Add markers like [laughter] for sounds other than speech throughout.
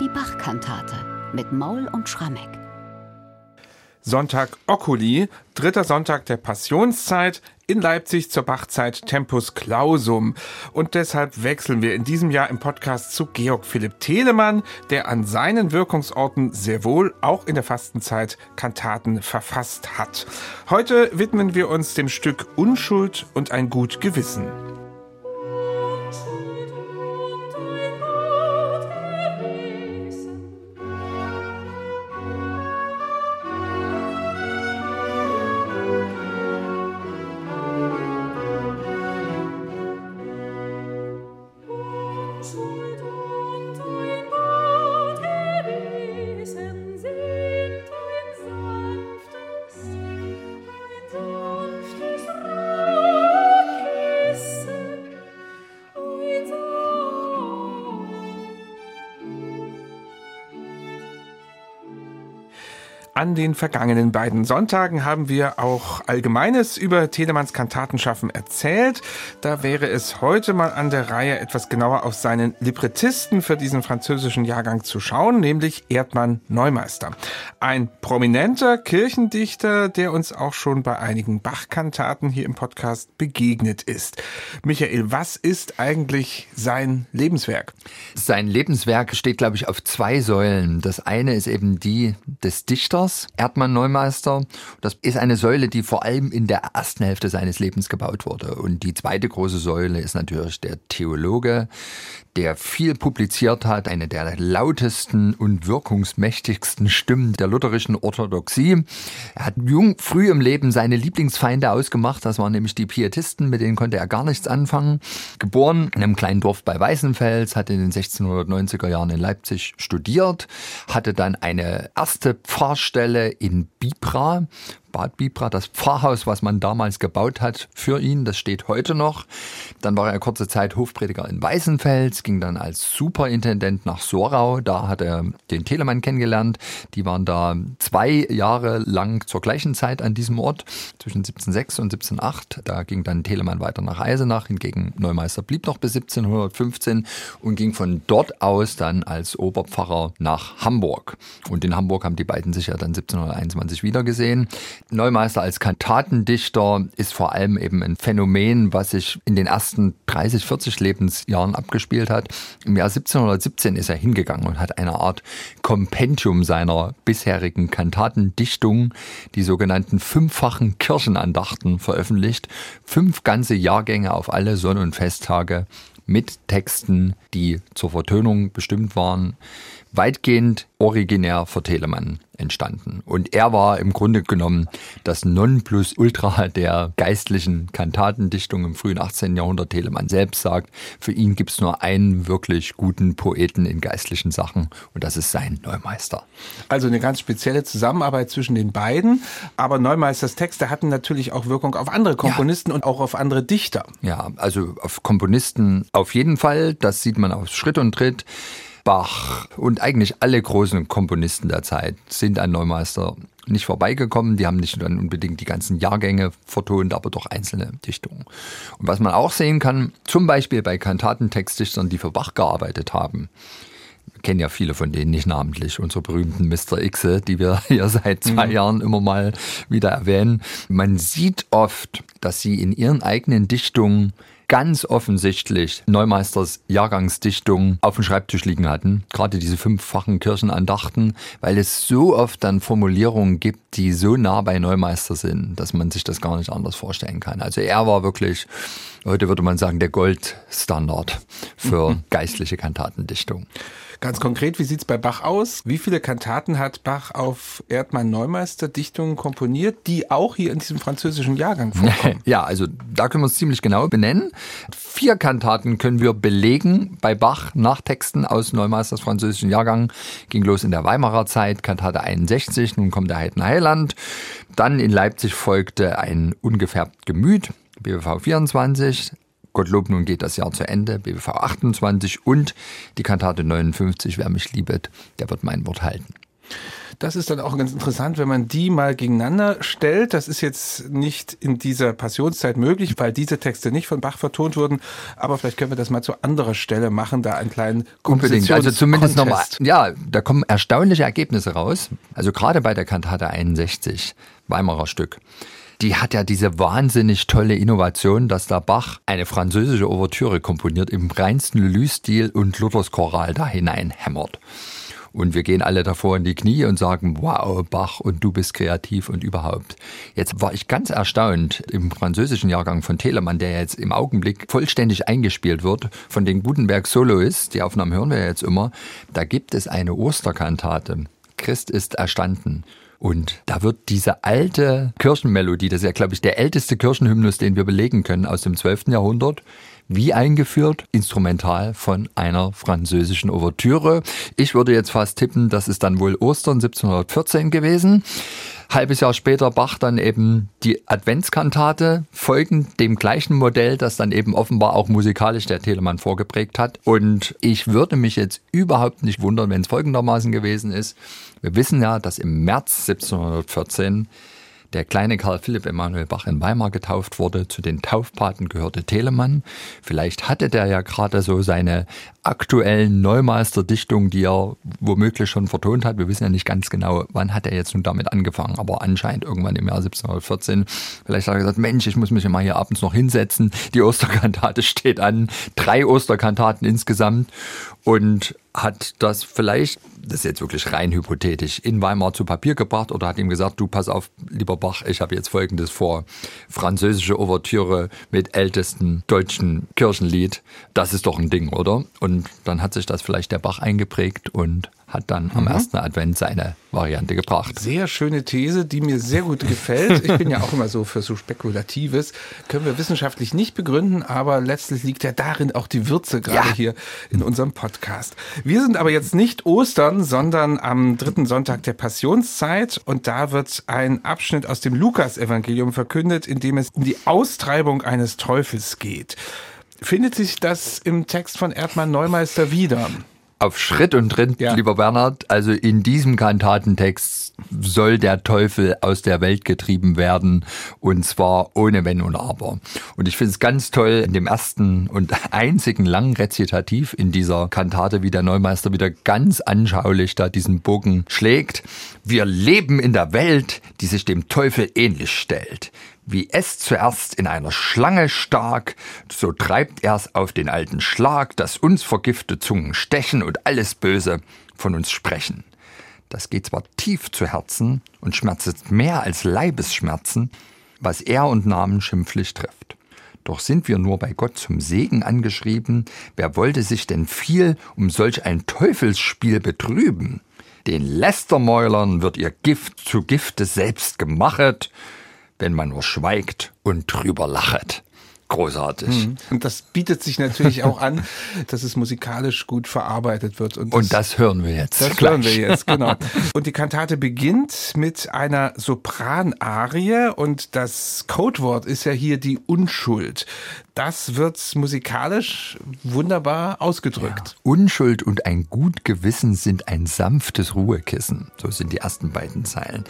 Die Bachkantate mit Maul und Schrammeck. Sonntag Oculi, dritter Sonntag der Passionszeit, in Leipzig zur Bachzeit Tempus Clausum. Und deshalb wechseln wir in diesem Jahr im Podcast zu Georg Philipp Telemann, der an seinen Wirkungsorten sehr wohl auch in der Fastenzeit Kantaten verfasst hat. Heute widmen wir uns dem Stück Unschuld und ein gut Gewissen. An den vergangenen beiden Sonntagen haben wir auch Allgemeines über Telemanns Kantatenschaffen erzählt. Da wäre es heute mal an der Reihe, etwas genauer auf seinen Librettisten für diesen französischen Jahrgang zu schauen, nämlich Erdmann Neumeister. Ein prominenter Kirchendichter, der uns auch schon bei einigen Bach-Kantaten hier im Podcast begegnet ist. Michael, was ist eigentlich sein Lebenswerk? Sein Lebenswerk steht, glaube ich, auf zwei Säulen. Das eine ist eben die des Dichters, Peters, Erdmann Neumeister. Das ist eine Säule, die vor allem in der ersten Hälfte seines Lebens gebaut wurde. Und die zweite große Säule ist natürlich der Theologe, der viel publiziert hat, eine der lautesten und wirkungsmächtigsten Stimmen der lutherischen Orthodoxie. Er hat jung, früh im Leben seine Lieblingsfeinde ausgemacht, das waren nämlich die Pietisten, mit denen konnte er gar nichts anfangen. Geboren in einem kleinen Dorf bei Weißenfels, hat in den 1690er Jahren in Leipzig studiert, hatte dann eine erste Pfarrstelle in Bibra, Bad Bibra, das Pfarrhaus, was man damals gebaut hat für ihn, das steht heute noch. Dann war er kurze Zeit Hofprediger in Weißenfels, ging dann als Superintendent nach Sorau. Da hat er den Telemann kennengelernt. Die waren da zwei Jahre lang zur gleichen Zeit an diesem Ort, zwischen 1706 und 1708. Da ging dann Telemann weiter nach Eisenach. Hingegen Neumeister blieb noch bis 1715 und ging von dort aus dann als Oberpfarrer nach Hamburg. Und in Hamburg haben die beiden sich ja dann 1721 wiedergesehen. Neumeister als Kantatendichter ist vor allem eben ein Phänomen, was sich in den ersten 30, 40 Lebensjahren abgespielt hat. Im Jahr 1717 ist er hingegangen und hat eine Art Kompendium seiner bisherigen Kantatendichtung, die sogenannten fünffachen Kirchenandachten veröffentlicht. Fünf ganze Jahrgänge auf alle Sonn- und Festtage mit Texten, die zur Vertönung bestimmt waren, weitgehend originär für Telemann entstanden. Und er war im Grunde genommen das Nonplusultra [laughs] der geistlichen Kantatendichtung im frühen 18. Jahrhundert. Telemann selbst sagt, für ihn gibt es nur einen wirklich guten Poeten in geistlichen Sachen und das ist sein Neumeister. Also eine ganz spezielle Zusammenarbeit zwischen den beiden. Aber Neumeisters Texte hatten natürlich auch Wirkung auf andere Komponisten ja. und auch auf andere Dichter. Ja, also auf Komponisten auf jeden Fall. Das sieht man auf Schritt und Tritt. Bach und eigentlich alle großen Komponisten der Zeit sind an Neumeister nicht vorbeigekommen. Die haben nicht dann unbedingt die ganzen Jahrgänge vertont, aber doch einzelne Dichtungen. Und was man auch sehen kann, zum Beispiel bei Kantatentextdichtern, die für Bach gearbeitet haben, kennen ja viele von denen nicht namentlich, unsere berühmten Mr. Xe, die wir [laughs] hier seit zwei mhm. Jahren immer mal wieder erwähnen. Man sieht oft, dass sie in ihren eigenen Dichtungen ganz offensichtlich Neumeisters Jahrgangsdichtung auf dem Schreibtisch liegen hatten. Gerade diese fünffachen Kirchenandachten, weil es so oft dann Formulierungen gibt, die so nah bei Neumeister sind, dass man sich das gar nicht anders vorstellen kann. Also er war wirklich, heute würde man sagen, der Goldstandard für mhm. geistliche Kantatendichtung. Ganz konkret, wie sieht's bei Bach aus? Wie viele Kantaten hat Bach auf Erdmann Neumeister Dichtungen komponiert, die auch hier in diesem französischen Jahrgang vorkommen? [laughs] Ja, also da können wir es ziemlich genau benennen. Vier Kantaten können wir belegen bei Bach nach Texten aus Neumeisters französischen Jahrgang. Ging los in der Weimarer Zeit, Kantate 61, nun kommt der Heidner Heiland. Dann in Leipzig folgte ein ungefärbt Gemüt, BWV 24, Gottlob, nun geht das Jahr zu Ende, BWV 28 und die Kantate 59, wer mich liebet, der wird mein Wort halten. Das ist dann auch ganz interessant, wenn man die mal gegeneinander stellt. Das ist jetzt nicht in dieser Passionszeit möglich, weil diese Texte nicht von Bach vertont wurden. Aber vielleicht können wir das mal zu anderer Stelle machen, da einen kleinen Unbedingt. Also zumindest nochmal. Ja, da kommen erstaunliche Ergebnisse raus. Also gerade bei der Kantate 61, Weimarer Stück die hat ja diese wahnsinnig tolle Innovation, dass der Bach eine französische Ouvertüre komponiert im reinsten Lully-Stil und Luthers Choral da hineinhämmert. Und wir gehen alle davor in die Knie und sagen, wow, Bach und du bist kreativ und überhaupt. Jetzt war ich ganz erstaunt im französischen Jahrgang von Telemann, der jetzt im Augenblick vollständig eingespielt wird von den Gutenberg Soloists. Die Aufnahmen hören wir jetzt immer. Da gibt es eine Osterkantate. Christ ist erstanden. Und da wird diese alte Kirchenmelodie, das ist ja, glaube ich, der älteste Kirchenhymnus, den wir belegen können aus dem 12. Jahrhundert, wie eingeführt? Instrumental von einer französischen Ouvertüre. Ich würde jetzt fast tippen, das ist dann wohl Ostern 1714 gewesen. Halbes Jahr später Bach dann eben die Adventskantate, folgend dem gleichen Modell, das dann eben offenbar auch musikalisch der Telemann vorgeprägt hat. Und ich würde mich jetzt überhaupt nicht wundern, wenn es folgendermaßen gewesen ist. Wir wissen ja, dass im März 1714 der kleine Karl Philipp Emanuel Bach in Weimar getauft wurde. Zu den Taufpaten gehörte Telemann. Vielleicht hatte der ja gerade so seine aktuellen Neumeisterdichtungen, die er womöglich schon vertont hat. Wir wissen ja nicht ganz genau, wann hat er jetzt nun damit angefangen, aber anscheinend irgendwann im Jahr 1714. Vielleicht hat er gesagt, Mensch, ich muss mich mal hier abends noch hinsetzen. Die Osterkantate [laughs] steht an. Drei Osterkantaten insgesamt und hat das vielleicht, das ist jetzt wirklich rein hypothetisch, in Weimar zu Papier gebracht oder hat ihm gesagt, du pass auf, lieber Bach, ich habe jetzt Folgendes vor. Französische Ouvertüre mit ältesten deutschen Kirchenlied, das ist doch ein Ding, oder? Und dann hat sich das vielleicht der Bach eingeprägt und hat dann am mhm. ersten Advent seine Variante gebracht. Sehr schöne These, die mir sehr gut gefällt. Ich bin ja auch immer so für so Spekulatives. Können wir wissenschaftlich nicht begründen, aber letztlich liegt ja darin auch die Würze gerade ja. hier in unserem Podcast. Wir sind aber jetzt nicht Ostern, sondern am dritten Sonntag der Passionszeit und da wird ein Abschnitt aus dem Lukas-Evangelium verkündet, in dem es um die Austreibung eines Teufels geht. Findet sich das im Text von Erdmann Neumeister wieder? Auf Schritt und Tritt, ja. lieber Bernhard. Also in diesem Kantatentext soll der Teufel aus der Welt getrieben werden und zwar ohne Wenn und Aber. Und ich finde es ganz toll in dem ersten und einzigen langen Rezitativ in dieser Kantate, wie der Neumeister wieder ganz anschaulich da diesen Bogen schlägt. Wir leben in der Welt, die sich dem Teufel ähnlich stellt. Wie es zuerst in einer Schlange stak, so treibt er's auf den alten Schlag, dass uns vergifte Zungen stechen und alles Böse von uns sprechen. Das geht zwar tief zu Herzen und schmerzet mehr als Leibesschmerzen, was er und Namen schimpflich trifft. Doch sind wir nur bei Gott zum Segen angeschrieben, wer wollte sich denn viel um solch ein Teufelsspiel betrüben? Den Lästermäulern wird ihr Gift zu Gifte selbst gemachet, wenn man nur schweigt und drüber lachet. Großartig. Mhm. Und das bietet sich natürlich auch an, [laughs] dass es musikalisch gut verarbeitet wird. Und das, und das hören wir jetzt. Das gleich. hören wir jetzt, genau. Und die Kantate beginnt mit einer Sopranarie und das Codewort ist ja hier die Unschuld das wird musikalisch wunderbar ausgedrückt. Ja. Unschuld und ein gut Gewissen sind ein sanftes Ruhekissen. So sind die ersten beiden Zeilen.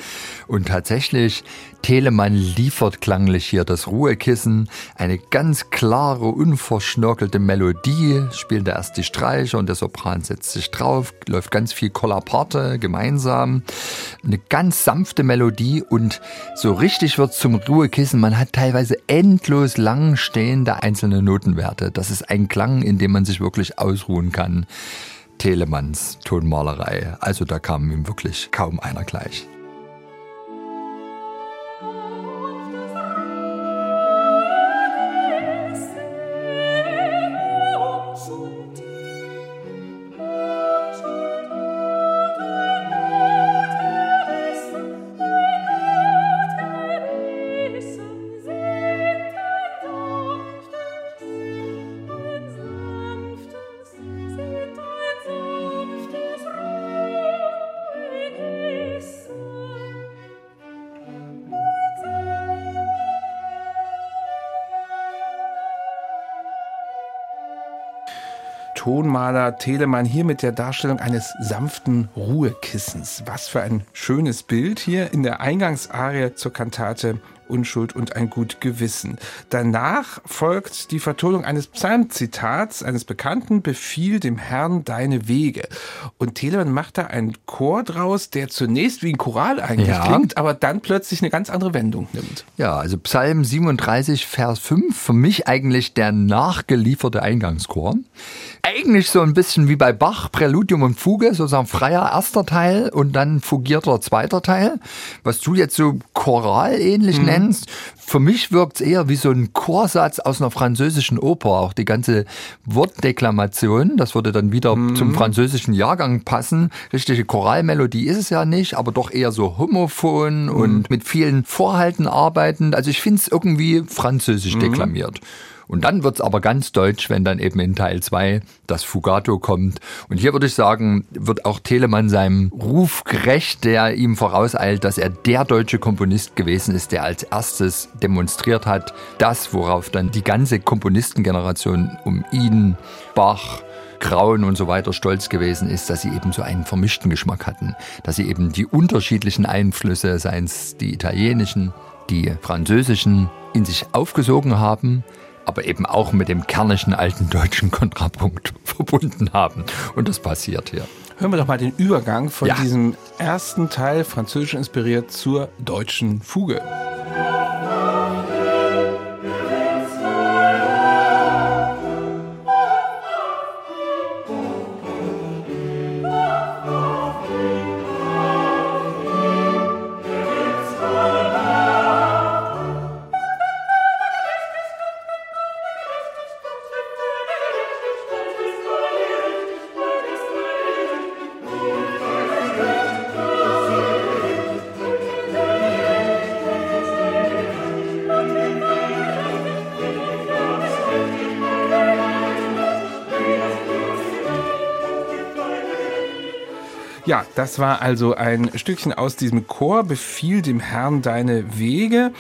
Und tatsächlich, Telemann liefert klanglich hier das Ruhekissen. Eine ganz klare, unverschnörkelte Melodie. Spielt er erst die Streicher und der Sopran setzt sich drauf. Läuft ganz viel Kollaparte gemeinsam. Eine ganz sanfte Melodie und so richtig wird zum Ruhekissen. Man hat teilweise endlos lang stehende einzelne Notenwerte. Das ist ein Klang, in dem man sich wirklich ausruhen kann. Telemanns Tonmalerei. Also da kam ihm wirklich kaum einer gleich. Tonmaler Telemann hier mit der Darstellung eines sanften Ruhekissens. Was für ein schönes Bild hier in der Eingangsarie zur Kantate Unschuld und ein gut Gewissen. Danach folgt die Vertonung eines Psalmzitats eines Bekannten, Befiehl dem Herrn deine Wege. Und Telemann macht da einen Chor draus, der zunächst wie ein Choral eigentlich ja. klingt, aber dann plötzlich eine ganz andere Wendung nimmt. Ja, also Psalm 37, Vers 5, für mich eigentlich der nachgelieferte Eingangschor. Eigentlich so ein bisschen wie bei Bach, Präludium und Fuge, sozusagen freier erster Teil und dann fugierter zweiter Teil. Was du jetzt so choral ähnlich mhm. nennst, kennst. Für mich wirkt es eher wie so ein Chorsatz aus einer französischen Oper. Auch die ganze Wortdeklamation, das würde dann wieder mhm. zum französischen Jahrgang passen. Richtige Choralmelodie ist es ja nicht, aber doch eher so homophon mhm. und mit vielen Vorhalten arbeitend. Also ich finde es irgendwie französisch mhm. deklamiert. Und dann wird's aber ganz deutsch, wenn dann eben in Teil 2 das Fugato kommt. Und hier würde ich sagen, wird auch Telemann seinem Ruf gerecht, der ihm vorauseilt, dass er der deutsche Komponist gewesen ist, der als erstes demonstriert hat, das, worauf dann die ganze Komponistengeneration um ihn, Bach, Grauen und so weiter stolz gewesen ist, dass sie eben so einen vermischten Geschmack hatten, dass sie eben die unterschiedlichen Einflüsse, seien es die italienischen, die französischen, in sich aufgesogen haben aber eben auch mit dem kernischen alten deutschen Kontrapunkt [laughs] verbunden haben. Und das passiert hier. Hören wir doch mal den Übergang von ja. diesem ersten Teil französisch inspiriert zur deutschen Fuge. Ja, das war also ein Stückchen aus diesem Chor, Befiehl dem Herrn deine Wege.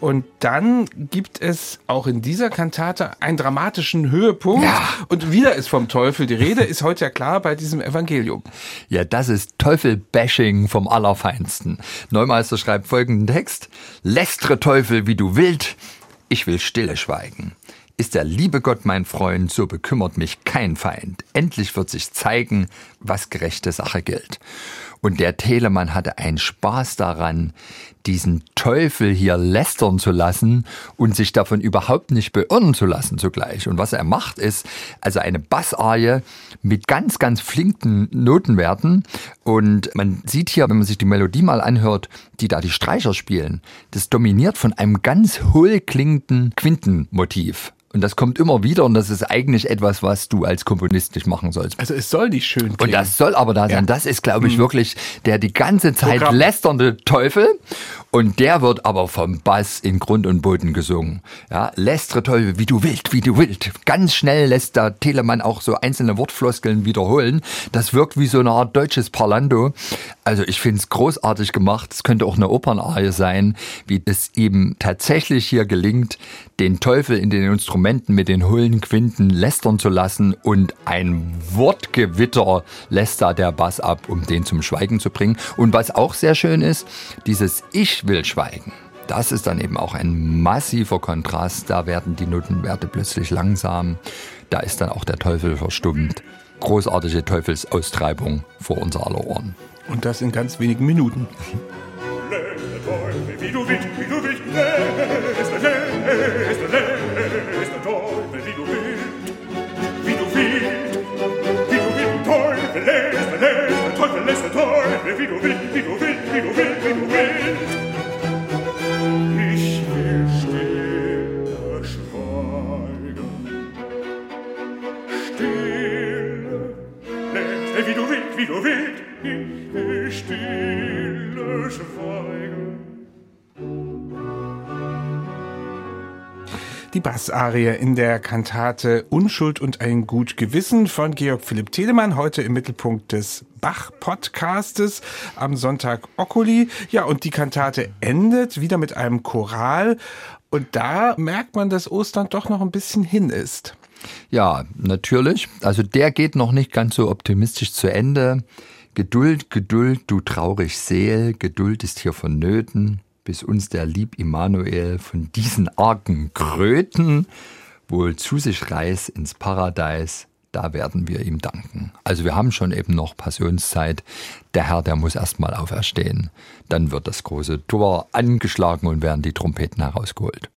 Und dann gibt es auch in dieser Kantate einen dramatischen Höhepunkt. Ja. Und wieder ist vom Teufel die Rede, ist heute ja klar bei diesem Evangelium. Ja, das ist Teufel-Bashing vom Allerfeinsten. Neumeister schreibt folgenden Text. Lästre Teufel, wie du wild, ich will stille schweigen. Ist der liebe Gott mein Freund, so bekümmert mich kein Feind. Endlich wird sich zeigen, was gerechte Sache gilt. Und der Telemann hatte einen Spaß daran, diesen Teufel hier lästern zu lassen und sich davon überhaupt nicht beirren zu lassen zugleich. Und was er macht, ist also eine Bassarie mit ganz, ganz flinken Notenwerten. Und man sieht hier, wenn man sich die Melodie mal anhört, die da die Streicher spielen, das dominiert von einem ganz hohl klingenden Quintenmotiv. Und das kommt immer wieder und das ist eigentlich etwas, was du als Komponist nicht machen sollst. Also es soll nicht schön klingen. Und das soll aber da sein. Ja. Das ist, glaube ich, mhm. wirklich der die ganze Zeit Programm. lästernde Teufel. Und der wird aber vom Bass in Grund und Boden gesungen. Ja, lästere Teufel, wie du willst, wie du willst. Ganz schnell lässt der Telemann auch so einzelne Wortfloskeln wiederholen. Das wirkt wie so eine Art deutsches Parlando. Also ich finde es großartig gemacht. Es könnte auch eine Opernarie sein, wie es ihm tatsächlich hier gelingt, den Teufel in den Instrumenten mit den hohlen Quinten lästern zu lassen und ein Wortgewitter lässt da der Bass ab, um den zum Schweigen zu bringen. Und was auch sehr schön ist, dieses Ich will schweigen. Das ist dann eben auch ein massiver Kontrast. Da werden die Notenwerte plötzlich langsam. Da ist dann auch der Teufel verstummt. Großartige Teufelsaustreibung vor unser aller Ohren. Und das in ganz wenigen Minuten. willst, wie du willst, die Bassarie in der Kantate Unschuld und ein gut Gewissen von Georg Philipp Telemann, heute im Mittelpunkt des Bach-Podcastes am Sonntag Oculi. Ja, und die Kantate endet wieder mit einem Choral. Und da merkt man, dass Ostern doch noch ein bisschen hin ist. Ja, natürlich. Also der geht noch nicht ganz so optimistisch zu Ende. Geduld, Geduld, du traurig Seel, Geduld ist hier vonnöten, bis uns der lieb Immanuel von diesen argen Kröten wohl zu sich reißt ins Paradies, da werden wir ihm danken. Also wir haben schon eben noch Passionszeit. Der Herr, der muss erstmal auferstehen. Dann wird das große Tor angeschlagen und werden die Trompeten herausgeholt.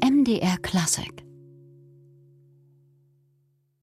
MDR Classic